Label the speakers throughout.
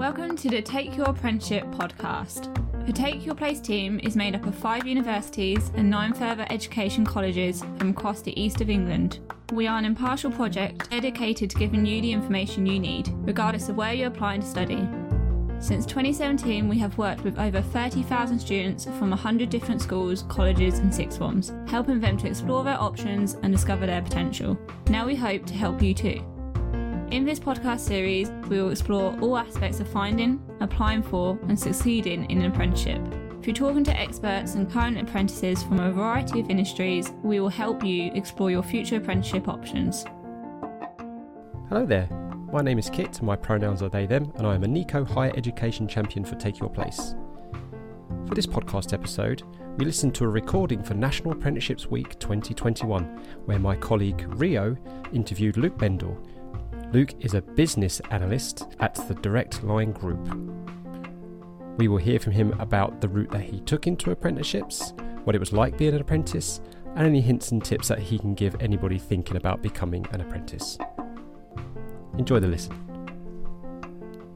Speaker 1: Welcome to the Take Your Apprenticeship podcast. The Take Your Place team is made up of five universities and nine further education colleges from across the east of England. We are an impartial project dedicated to giving you the information you need, regardless of where you're applying to study. Since 2017, we have worked with over 30,000 students from 100 different schools, colleges, and sixth forms, helping them to explore their options and discover their potential. Now we hope to help you too. In this podcast series, we will explore all aspects of finding, applying for, and succeeding in an apprenticeship. Through talking to experts and current apprentices from a variety of industries, we will help you explore your future apprenticeship options.
Speaker 2: Hello there. My name is Kit, my pronouns are they, them, and I am a NICO Higher Education Champion for Take Your Place. For this podcast episode, we listened to a recording for National Apprenticeships Week 2021, where my colleague Rio interviewed Luke Bendel, Luke is a business analyst at the Direct Line Group. We will hear from him about the route that he took into apprenticeships, what it was like being an apprentice, and any hints and tips that he can give anybody thinking about becoming an apprentice. Enjoy the listen.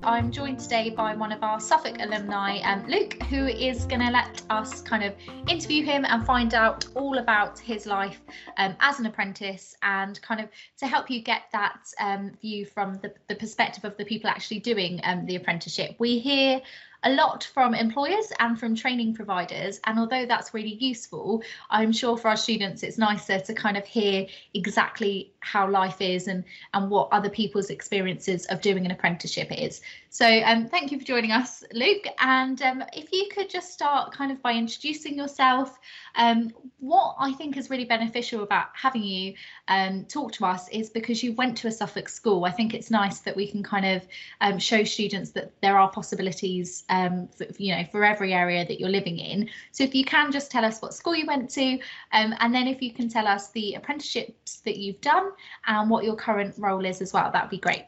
Speaker 3: I'm joined today by one of our Suffolk alumni, um, Luke, who is going to let us kind of interview him and find out all about his life um, as an apprentice and kind of to help you get that um, view from the, the, perspective of the people actually doing um, the apprenticeship. We hear a lot from employers and from training providers. And although that's really useful, I'm sure for our students it's nicer to kind of hear exactly how life is and and what other people's experiences of doing an apprenticeship is. So um, thank you for joining us, Luke. And um, if you could just start kind of by introducing yourself, um, what I think is really beneficial about having you um, talk to us is because you went to a Suffolk school. I think it's nice that we can kind of um, show students that there are possibilities, um, for, you know, for every area that you're living in. So if you can just tell us what school you went to, and then if you can tell us the apprenticeships that you've done and what your current role is as well, that would be great.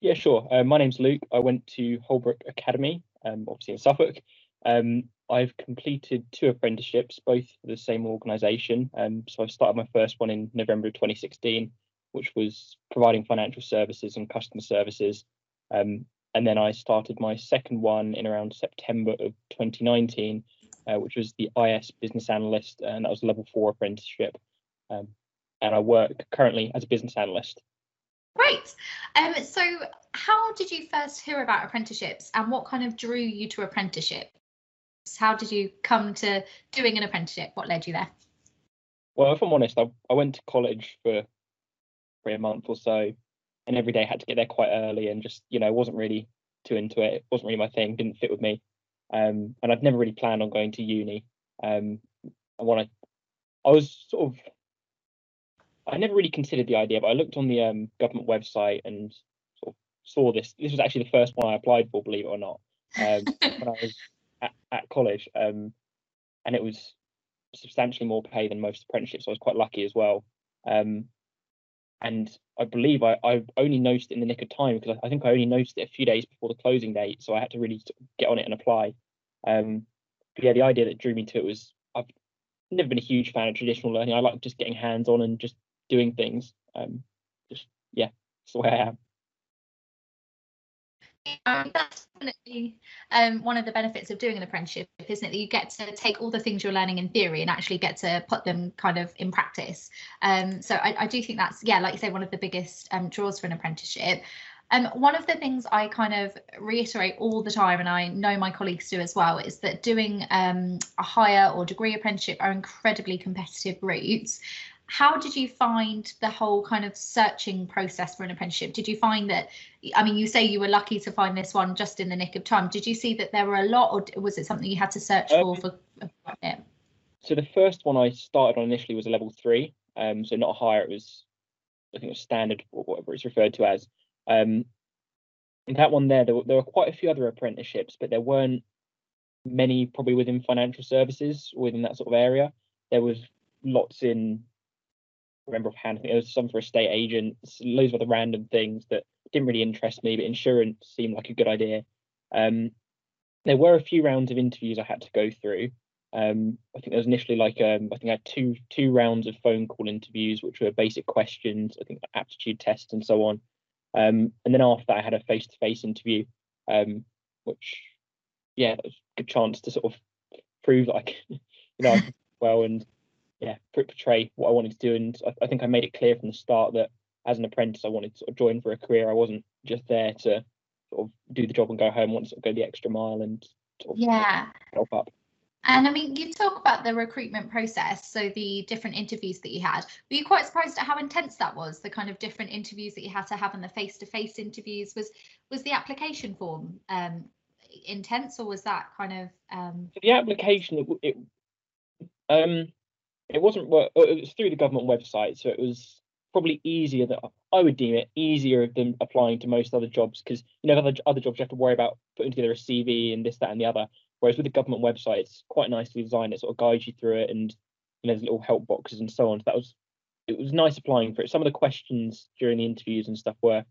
Speaker 4: Yeah, sure. Uh, my name's Luke. I went to Holbrook Academy, um, obviously in Suffolk. Um, I've completed two apprenticeships, both for the same organisation. Um, so I started my first one in November of 2016, which was providing financial services and customer services. Um, and then I started my second one in around September of 2019, uh, which was the IS Business Analyst, and that was a level four apprenticeship. Um, and I work currently as a business analyst.
Speaker 3: Great. Um, so, how did you first hear about apprenticeships and what kind of drew you to apprenticeships? How did you come to doing an apprenticeship? What led you there?
Speaker 4: Well, if I'm honest, I, I went to college for, for a month or so, and every day I had to get there quite early and just, you know, wasn't really too into it. It wasn't really my thing, didn't fit with me. Um, and I'd never really planned on going to uni. Um, and when I, I was sort of I never really considered the idea, but I looked on the um, government website and sort of saw this. This was actually the first one I applied for, believe it or not, um, when I was at, at college. Um, and it was substantially more pay than most apprenticeships. So I was quite lucky as well. Um, and I believe I, I only noticed it in the nick of time because I, I, think I only noticed it a few days before the closing date. So I had to really get on it and apply. Um, but yeah, the idea that drew me to it was I've never been a huge fan of traditional learning. I like just getting hands on and just doing things. Um, just yeah, that's the way I am.
Speaker 3: Um, that's definitely um, one of the benefits of doing an apprenticeship, isn't it? That you get to take all the things you're learning in theory and actually get to put them kind of in practice. Um, so I, I, do think that's, yeah, like you say, one of the biggest um, draws for an apprenticeship. Um, one of the things I kind of reiterate all the time, and I know my colleagues do as well, is that doing um, a higher or degree apprenticeship are incredibly competitive routes how did you find the whole kind of searching process for an apprenticeship? Did you find that i mean you say you were lucky to find this one just in the nick of time. Did you see that there were a lot or was it something you had to search um, for for
Speaker 4: yeah. so the first one i started on initially was a level three um so not a higher it was i think it was standard or whatever it's referred to as. Um and that one there there were, there were quite a few other apprenticeships but there weren't many probably within financial services within that sort of area. There was lots in remember offhand. I think there was some for estate agents, loads of other random things that didn't really interest me, but insurance seemed like a good idea. Um, there were a few rounds of interviews I had to go through. Um, I think there was initially like um, I think I had two two rounds of phone call interviews, which were basic questions, I think aptitude tests and so on. Um, and then after that, I had a face to face interview. um, which yeah, it was a good chance to sort of prove like you know well and yeah portray what I wanted to do. And I, I, think I made it clear from the start that as an apprentice I wanted to sort of join for a career. I wasn't just there to sort of do the job and go home. I wanted to sort of go the extra mile and sort of
Speaker 3: yeah
Speaker 4: help up.
Speaker 3: And I mean, you talk about the recruitment process, so the different interviews that you had. Were you quite surprised at how intense that was? The kind of different interviews that you had to have and the face-to-face interviews. Was was the application form um, intense, or was that kind of? Um...
Speaker 4: The application, it, it um, it wasn't. Well, it was through the government website, so it was probably easier that I would deem it easier than applying to most other jobs because you know other other jobs you have to worry about putting together a CV and this, that, and the other. Whereas with the government website, it's quite nicely designed. It sort of guides you through it, and, and there's little help boxes and so on. So that was it was nice applying for it. Some of the questions during the interviews and stuff were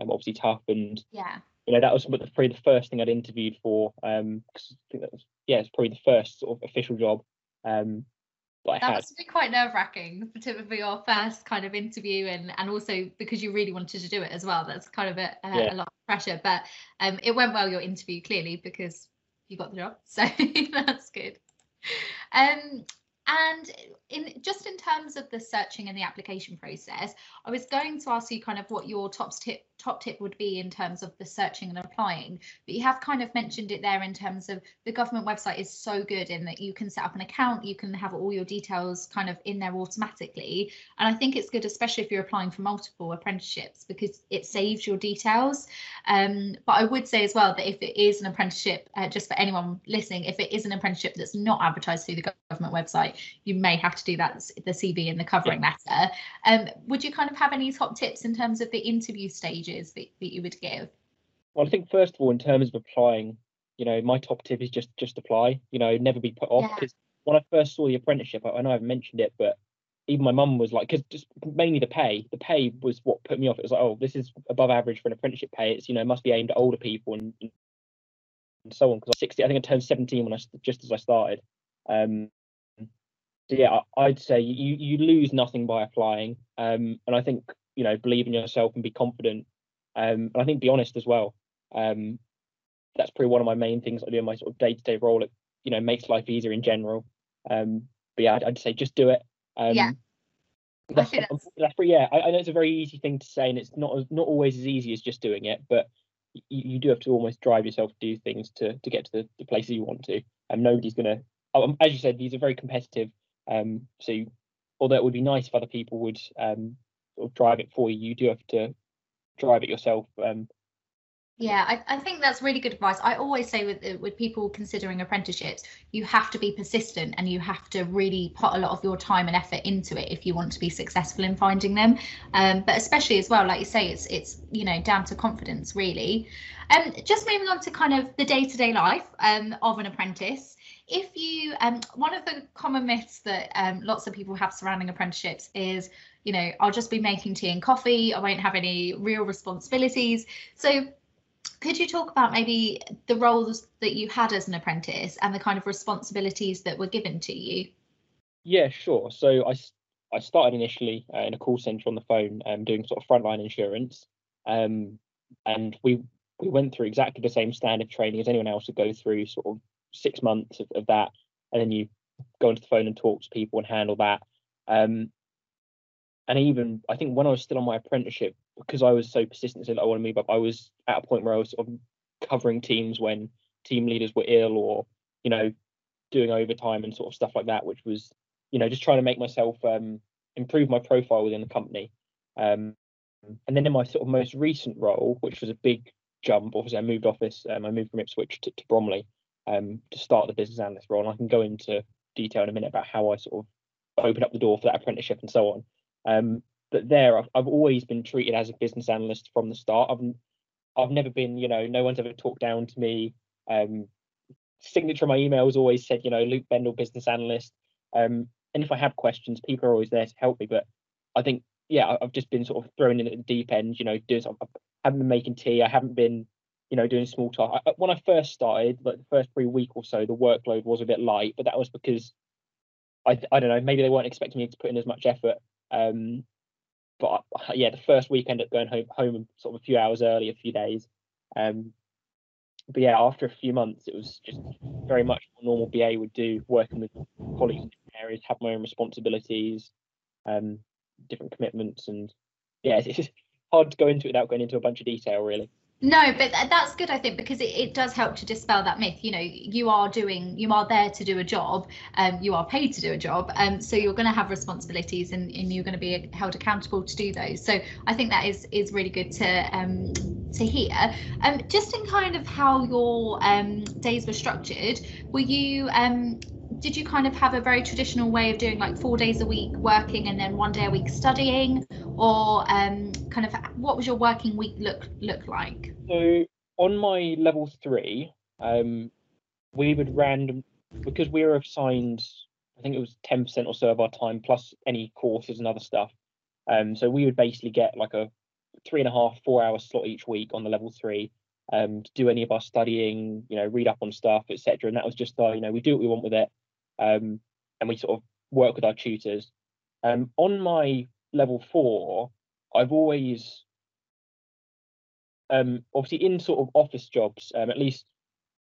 Speaker 4: um, obviously tough, and
Speaker 3: yeah,
Speaker 4: you know that was probably the first thing I'd interviewed for. Um, cause I think that was yeah, it's probably the first sort of official job. Um,
Speaker 3: that, that must be quite nerve wracking for your first kind of interview and and also because you really wanted to do it as well. That's kind of a, a, yeah. a lot of pressure, but um, it went well your interview clearly because you got the job. So that's good. Um, and in just in terms of the searching and the application process, I was going to ask you kind of what your top tip top tip would be in terms of the searching and applying. But you have kind of mentioned it there in terms of the government website is so good in that you can set up an account, you can have all your details kind of in there automatically. And I think it's good, especially if you're applying for multiple apprenticeships, because it saves your details. Um, but I would say as well that if it is an apprenticeship, uh, just for anyone listening, if it is an apprenticeship that's not advertised through the government website, you may have to do that the CV and the covering letter. Um, would you kind of have any top tips in terms of the interview stages that, that you would give?
Speaker 4: Well, I think first of all, in terms of applying, you know, my top tip is just just apply. You know, never be put off because yeah. when I first saw the apprenticeship, I, I know I've mentioned it, but even my mum was like, because just mainly the pay, the pay was what put me off. It was like, oh, this is above average for an apprenticeship pay. It's you know must be aimed at older people and, and so on. Because I 60, I think I turned 17 when I just as I started. Um, so yeah, I'd say you you lose nothing by applying, um, and I think you know believe in yourself and be confident, um, and I think be honest as well. Um, that's probably one of my main things I do in my sort of day to day role. It you know makes life easier in general. Um, but yeah, I'd, I'd say just do it. Um,
Speaker 3: yeah.
Speaker 4: That's, that's... that's yeah. I, I, know it's a very easy thing to say, and it's not not always as easy as just doing it. But you, you do have to almost drive yourself to do things to to get to the, the places you want to. And nobody's gonna, oh, as you said, these are very competitive um, so although it would be nice if other people would um, sort of drive it for you, you do have to drive it yourself. Um,
Speaker 3: yeah, I, I, think that's really good advice. I always say with with people considering apprenticeships, you have to be persistent and you have to really put a lot of your time and effort into it if you want to be successful in finding them. Um, but especially as well, like you say, it's it's you know down to confidence really. Um, just moving on to kind of the day to day life um, of an apprentice if you um, one of the common myths that um, lots of people have surrounding apprenticeships is you know i'll just be making tea and coffee. I won't have any real responsibilities. So could you talk about maybe the roles that you had as an apprentice and the kind of responsibilities that were given to you?
Speaker 4: Yeah sure. So i i started initially uh, in a call center on the phone um, doing sort of frontline insurance. Um, and we we went through exactly the same standard training as anyone else would go through sort of six months of, of that, and then you go onto the phone and talk to people and handle that. Um, and even I think when I was still on my apprenticeship, because I was so persistent, said I want to move up, I was at a point where I was sort of covering teams when team leaders were ill or you know doing overtime and sort of stuff like that, which was you know just trying to make myself um, improve my profile within the company. Um, and then in my sort of most recent role, which was a big jump, obviously I moved office, um, I moved from Ipswich to, to Bromley um, to start the business analyst role. And I can go into detail in a minute about how I sort of opened up the door for that apprenticeship and so on. Um, but there, I've, I've always been treated as a business analyst from the start. I've I've never been, you know, no one's ever talked down to me. Um, signature my email has always said, you know, Luke Bendel, business analyst. Um, and if I have questions, people are always there to help me. But I think, yeah, I've just been sort of thrown in at the deep end. You know, doing, I haven't been making tea. I haven't been you know, doing small tasks. When I first started, like the first three week or so, the workload was a bit light, but that was because I I don't know, maybe they weren't expecting me to put in as much effort. Um, but I, yeah, the first week ended up going home home sort of a few hours early, a few days. Um, but yeah, after a few months, it was just very much what normal BA would do, working with colleagues in different areas, have my own responsibilities, um, different commitments, and yeah, it's, it's hard to go into it without going into a bunch of detail, really.
Speaker 3: No, but that's good, I think, because it, it does help to dispel that myth. You know, you are doing, you are there to do a job, um, you are paid to do a job, um, so you're going to have responsibilities and, and you're going to be held accountable to do those. So I think that is is really good to um, to hear. Um, just in kind of how your um, days were structured, were you um, did you kind of have a very traditional way of doing like four days a week working and then one day a week studying or um, kind of what was your working week look look like
Speaker 4: so on my level three um, we would random because we were assigned i think it was 10% or so of our time plus any courses and other stuff um, so we would basically get like a three and a half four hour slot each week on the level three um, to do any of our studying, you know, read up on stuff, etc. And that was just our, you know, we do what we want with it um, and we sort of work with our tutors. Um, on my level four, I've always, um, obviously in sort of office jobs, um, at least,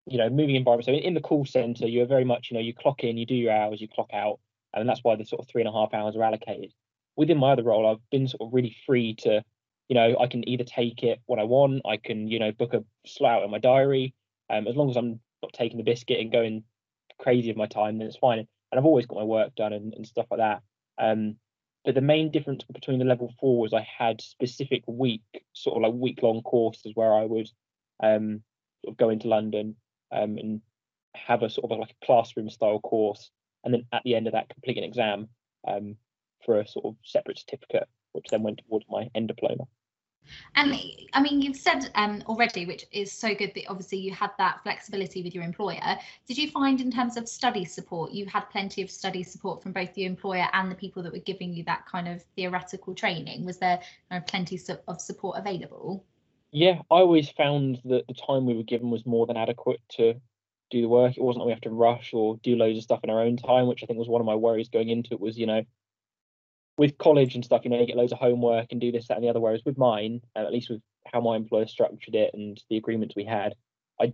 Speaker 4: you know, moving environment. So in, in the call center, you're very much, you know, you clock in, you do your hours, you clock out, and that's why the sort of three and a half hours are allocated. Within my other role, I've been sort of really free to, you know, I can either take it when I want, I can, you know, book a slot out in my diary, um, as long as I'm not taking the biscuit and going crazy of my time, then it's fine. And I've always got my work done and, and stuff like that. Um, but the main difference between the level four was I had specific week, sort of like week long courses where I would um, sort of go into London um, and have a sort of like a classroom style course, and then at the end of that complete an exam um, for a sort of separate certificate, which then went towards my end diploma.
Speaker 3: And I mean, you've said um, already, which is so good that obviously you had that flexibility with your employer. Did you find, in terms of study support, you had plenty of study support from both the employer and the people that were giving you that kind of theoretical training? Was there kind of plenty of support available?
Speaker 4: Yeah, I always found that the time we were given was more than adequate to do the work. It wasn't that we have to rush or do loads of stuff in our own time, which I think was one of my worries going into it. Was you know with college and stuff, you know, you get loads of homework and do this, that, and the other. Whereas with mine, at least with how my employer structured it and the agreements we had, I,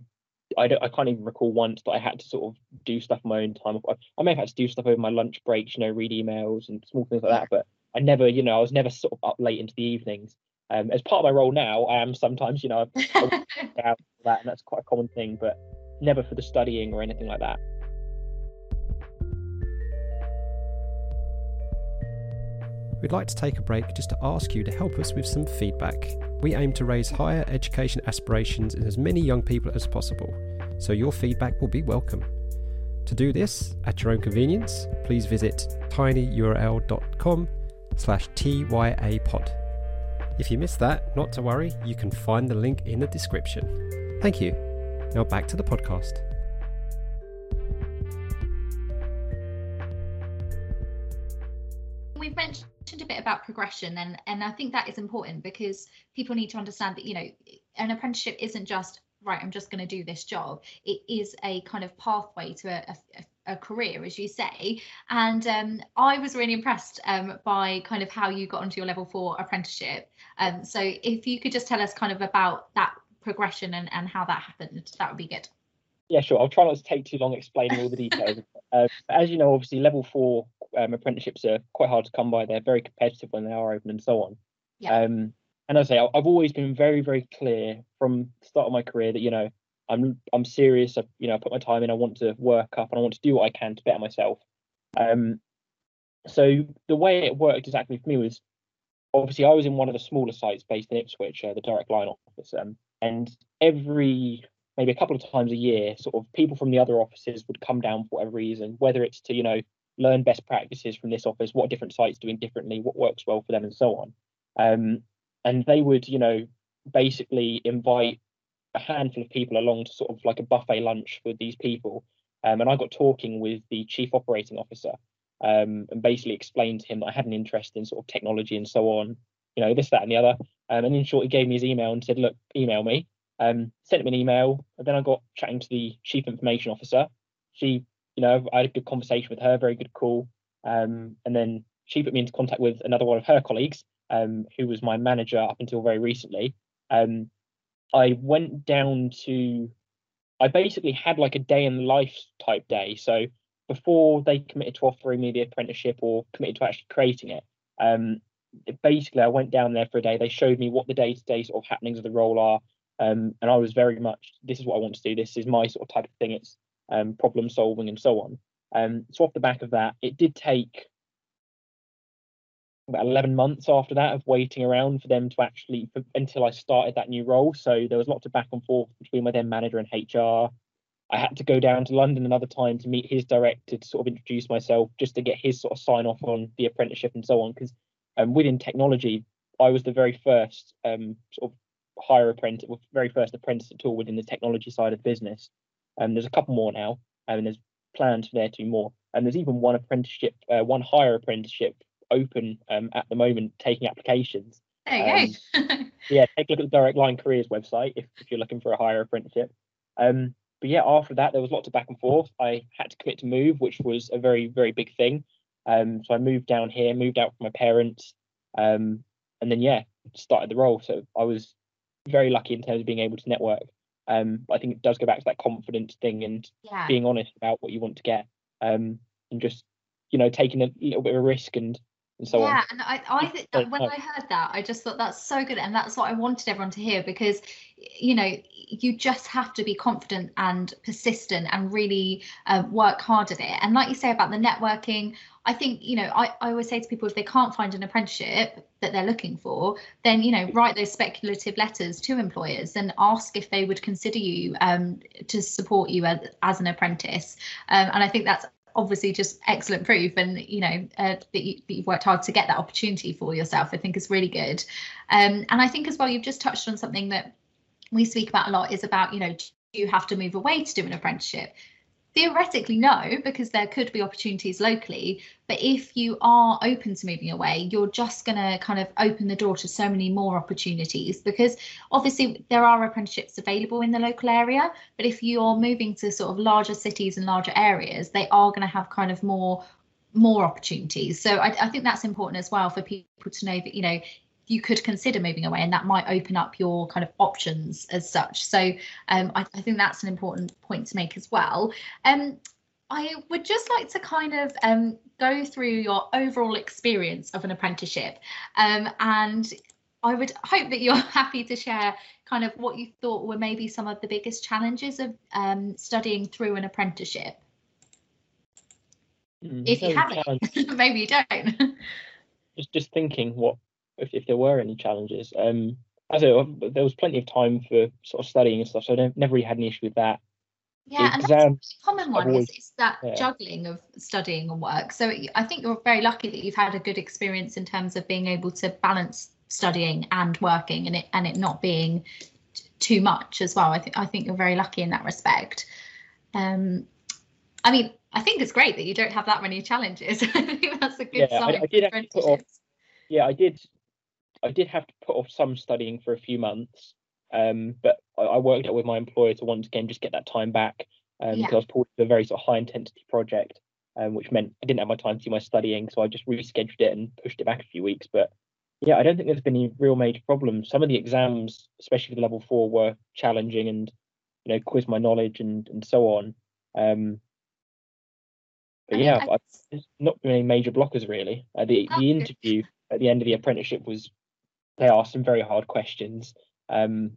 Speaker 4: I, don't, I can't even recall once that I had to sort of do stuff on my own time. I, I may have had to do stuff over my lunch breaks, you know, read emails and small things like that. But I never, you know, I was never sort of up late into the evenings. Um, as part of my role now, I am sometimes, you know, out that, and that's quite a common thing, but never for the studying or anything like that.
Speaker 2: We'd like to take a break just to ask you to help us with some feedback. We aim to raise higher education aspirations in as many young people as possible, so your feedback will be welcome. To do this at your own convenience, please visit tinyurl.com slash tyapod. If you missed that, not to worry, you can find the link in the description. Thank you. Now back to the podcast.
Speaker 3: About progression and and I think that is important because people need to understand that you know an apprenticeship isn't just right I'm just going to do this job it is a kind of pathway to a, a, a career as you say and um, I was really impressed um, by kind of how you got onto your level 4 apprenticeship um, so if you could just tell us kind of about that progression and, and how that happened that would be good
Speaker 4: yeah, sure. I'll try not to take too long explaining all the details. uh, as you know, obviously, level four um, apprenticeships are quite hard to come by. They're very competitive when they are open and so on. Yeah. Um, and as I say, I've always been very, very clear from the start of my career that you know I'm I'm serious. I, you know, I put my time in. I want to work up and I want to do what I can to better myself. Um, so the way it worked exactly for me was obviously I was in one of the smaller sites based in Ipswich, uh, the Direct Line office, um, and every maybe a couple of times a year, sort of people from the other offices would come down for whatever reason, whether it's to, you know, learn best practices from this office, what different sites doing differently, what works well for them, and so on. Um, and they would, you know, basically invite a handful of people along to sort of like a buffet lunch for these people. Um, and I got talking with the chief operating officer um, and basically explained to him that I had an interest in sort of technology and so on, you know, this, that, and the other. Um, and in short, he gave me his email and said, look, email me. Um, sent him an email, and then I got chatting to the chief information officer. She, you know, I had a good conversation with her, very good call. Um, and then she put me into contact with another one of her colleagues, um, who was my manager up until very recently. Um, I went down to I basically had like a day in the life type day. So before they committed to offering me the apprenticeship or committed to actually creating it, um, basically I went down there for a day. They showed me what the day to day sort of happenings of the role are, um, and I was very much this is what I want to do. This is my sort of type of thing. It's um, problem solving and so on. Um, so off the back of that, it did take about 11 months after that of waiting around for them to actually for, until I started that new role. So there was lots of back and forth between my then manager and HR. I had to go down to London another time to meet his director to sort of introduce myself, just to get his sort of sign off on the apprenticeship and so on. Because um, within technology, I was the very first um, sort of hire apprentice, very first apprentice at all within the technology side of business. And um, there's a couple more now, and there's plans for there to be more. And there's even one apprenticeship, uh, one higher apprenticeship open um, at the moment, taking applications.
Speaker 3: There you
Speaker 4: um, go. yeah, take a look at the Direct Line Careers website if, if you're looking for a higher apprenticeship. Um, but yeah, after that, there was lots of back and forth. I had to commit to move, which was a very, very big thing. Um, so I moved down here, moved out from my parents, um, and then yeah, started the role. So I was very lucky in terms of being able to network. Um, I think it does go back to that confidence thing and
Speaker 3: yeah.
Speaker 4: being honest about what you want to get, um, and just you know taking a little bit of a risk and and so
Speaker 3: yeah,
Speaker 4: on.
Speaker 3: Yeah, and I, I think that when I heard that, I just thought that's so good, and that's what I wanted everyone to hear because, you know, you just have to be confident and persistent and really uh, work hard at it. And like you say about the networking, I think you know I, I always say to people if they can't find an apprenticeship that they're looking for, then you know write those speculative letters to employers and ask if they would consider you um, to support you as, as an apprentice. Um, and I think that's obviously just excellent proof and you know uh, that, you, have worked hard to get that opportunity for yourself i think is really good. Um, and i think as well you've just touched on something that we speak about a lot is about you know do you have to move away to do an apprenticeship Theoretically, no, because there could be opportunities locally. But if you are open to moving away, you're just going to kind of open the door to so many more opportunities because obviously there are apprenticeships available in the local area. But if you're moving to sort of larger cities and larger areas, they are going to have kind of more more opportunities. So I, I, think that's important as well for people to know that you know you could consider moving away and that might open up your kind of options as such. So um, I, I, think that's an important point to make as well. Um, i would just like to kind of um, go through your overall experience of an apprenticeship. Um, and i would hope that you're happy to share kind of what you thought were maybe some of the biggest challenges of um, studying through an apprenticeship. Mm, if you haven't maybe you don't.
Speaker 4: Just just thinking what if, if there were any challenges. Um, as a, there was plenty of time for sort of studying and stuff, so I never really had any issue with that.
Speaker 3: Yeah, and that's a common one always, is, is that yeah. juggling of studying and work. So I think you're very lucky that you've had a good experience in terms of being able to balance studying and working, and it and it not being t- too much as well. I think I think you're very lucky in that respect. Um, I mean, I think it's great that you don't have that many challenges. I think that's a good yeah, sign. I, I did put off,
Speaker 4: yeah, I did I did have to put off some studying for a few months, um, but I, I, worked out with my employer to once again just get that time back because um, yeah. I was pulled into a very sort of high intensity project, um, which meant I didn't have my time to do my studying, so I just rescheduled it and pushed it back a few weeks. But yeah, I don't think there's been any real major problems. Some of the exams, especially for level four, were challenging and you know quiz my knowledge and and so on. Um, but yeah, I, there's not been any major blockers really. Uh, the the interview at the end of the apprenticeship was they asked some very hard questions. Um,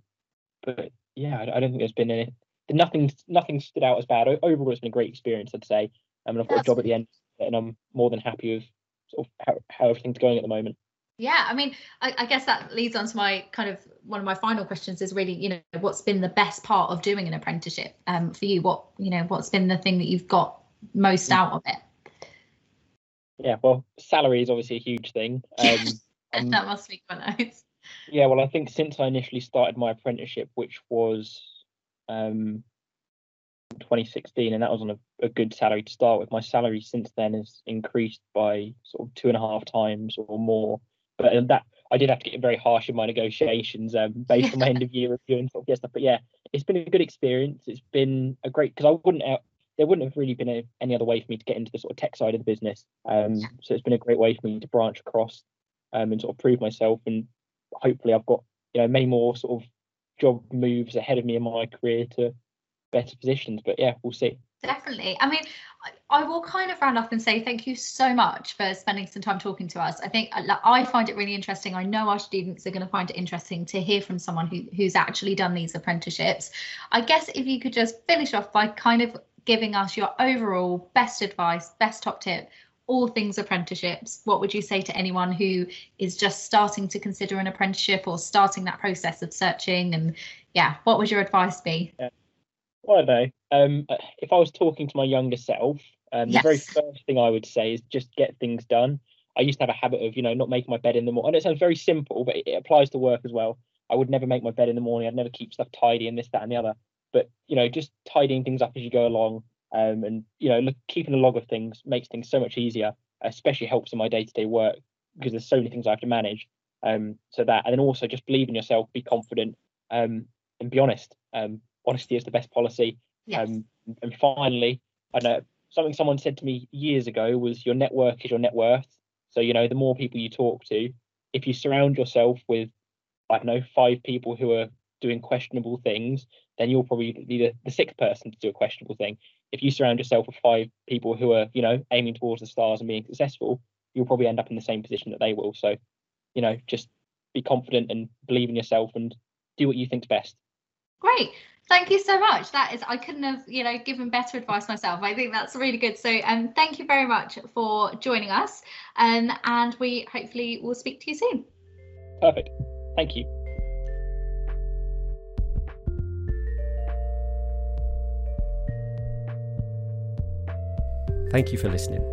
Speaker 4: but yeah, I, I, don't think there's been any. Nothing, nothing stood out as bad. Overall, it's been a great experience, I'd say. I mean, I've got That's a job at the end, and I'm more than happy with sort of how, how everything's going at the moment.
Speaker 3: Yeah, I mean, I, I, guess that leads on to my kind of one of my final questions is really, you know, what's been the best part of doing an apprenticeship um, for you? What, you know, what's been the thing that you've got most mm. out of it?
Speaker 4: Yeah, well, salary is obviously a huge thing. Um,
Speaker 3: Um, that must be quite nice.
Speaker 4: Yeah, well, I think since I initially started my apprenticeship, which was um, 2016, and that was on a, a, good salary to start with, my salary since then has increased by sort of two and a half times or more. But um, that I did have to get very harsh in my negotiations um, based on my end of year review and sort of stuff. But yeah, it's been a good experience. It's been a great because I wouldn't have, there wouldn't have really been a, any other way for me to get into the sort of tech side of the business. Um, so it's been a great way for me to branch across um, and sort of prove myself. And hopefully, I've got you know many more sort of job moves ahead of me in my career to better positions. But yeah, we'll see.
Speaker 3: Definitely. I mean, I will kind of round off and say thank you so much for spending some time talking to us. I think uh, I find it really interesting. I know our students are going to find it interesting to hear from someone who, who's actually done these apprenticeships. I guess if you could just finish off by kind of giving us your overall best advice, best top tip, all things apprenticeships, what would you say to anyone who is just starting to consider an apprenticeship or starting that process of searching? And yeah, what would your advice be?
Speaker 4: Yeah. Well, I know. Um, if I was talking to my younger self, um, yes. the very first thing I would say is just get things done. I used to have a habit of, you know, not making my bed in the morning. And it sounds very simple, but it, it applies to work as well. I would never make my bed in the morning. I'd never keep stuff tidy and this, that, and the other. But you know, just tidying things up as you go along, um, and you know, look, keeping a log of things makes things so much easier. Especially helps in my day-to-day work because there's so many things I have to manage. Um, so that, and then also just believe in yourself, be confident, um, and be honest. Um, honesty is the best policy. Yes. Um, and finally, I know something someone said to me years ago was your network is your net worth. So you know, the more people you talk to, if you surround yourself with, I don't know, five people who are doing questionable things, then you'll probably be the, the sixth person to do a questionable thing. If you surround yourself with five people who are, you know, aiming towards the stars and being successful, you'll probably end up in the same position that they will. So, you know, just be confident and believe in yourself and do what you think's best.
Speaker 3: Great. Thank you so much. That is, I couldn't have, you know, given better advice myself. I think that's really good. So, um, thank you very much for joining us, um, and we hopefully will speak to you soon.
Speaker 4: Perfect. Thank you.
Speaker 2: Thank you for listening.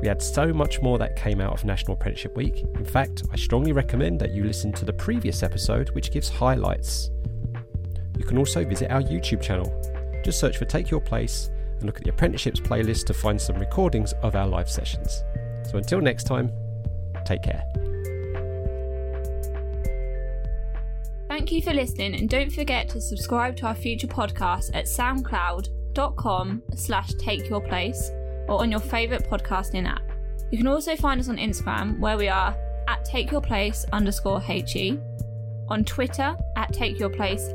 Speaker 2: We had so much more that came out of National Apprenticeship Week. In fact, I strongly recommend that you listen to the previous episode, which gives highlights. You can also visit our YouTube channel. Just search for Take Your Place and look at the apprenticeships playlist to find some recordings of our live sessions. So until next time, take care.
Speaker 1: Thank you for listening and don't forget to subscribe to our future podcast at soundcloud.com slash takeyourplace or on your favourite podcasting app. You can also find us on Instagram where we are at takeyourplace underscore HE, on Twitter at takeyourplace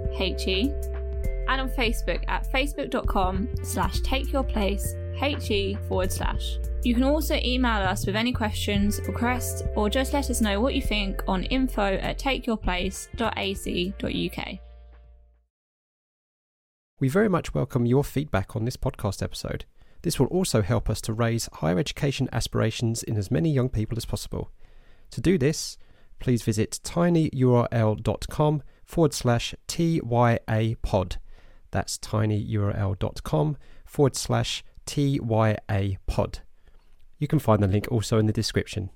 Speaker 1: and on Facebook at facebook.com slash takeyourplace HE forward slash. You can also email us with any questions, requests, or just let us know what you think on info at takeyourplace.ac.uk.
Speaker 2: We very much welcome your feedback on this podcast episode. This will also help us to raise higher education aspirations in as many young people as possible. To do this, please visit tinyurl.com forward slash TYA pod. That's tinyurl.com forward slash TYA pod. You can find the link also in the description.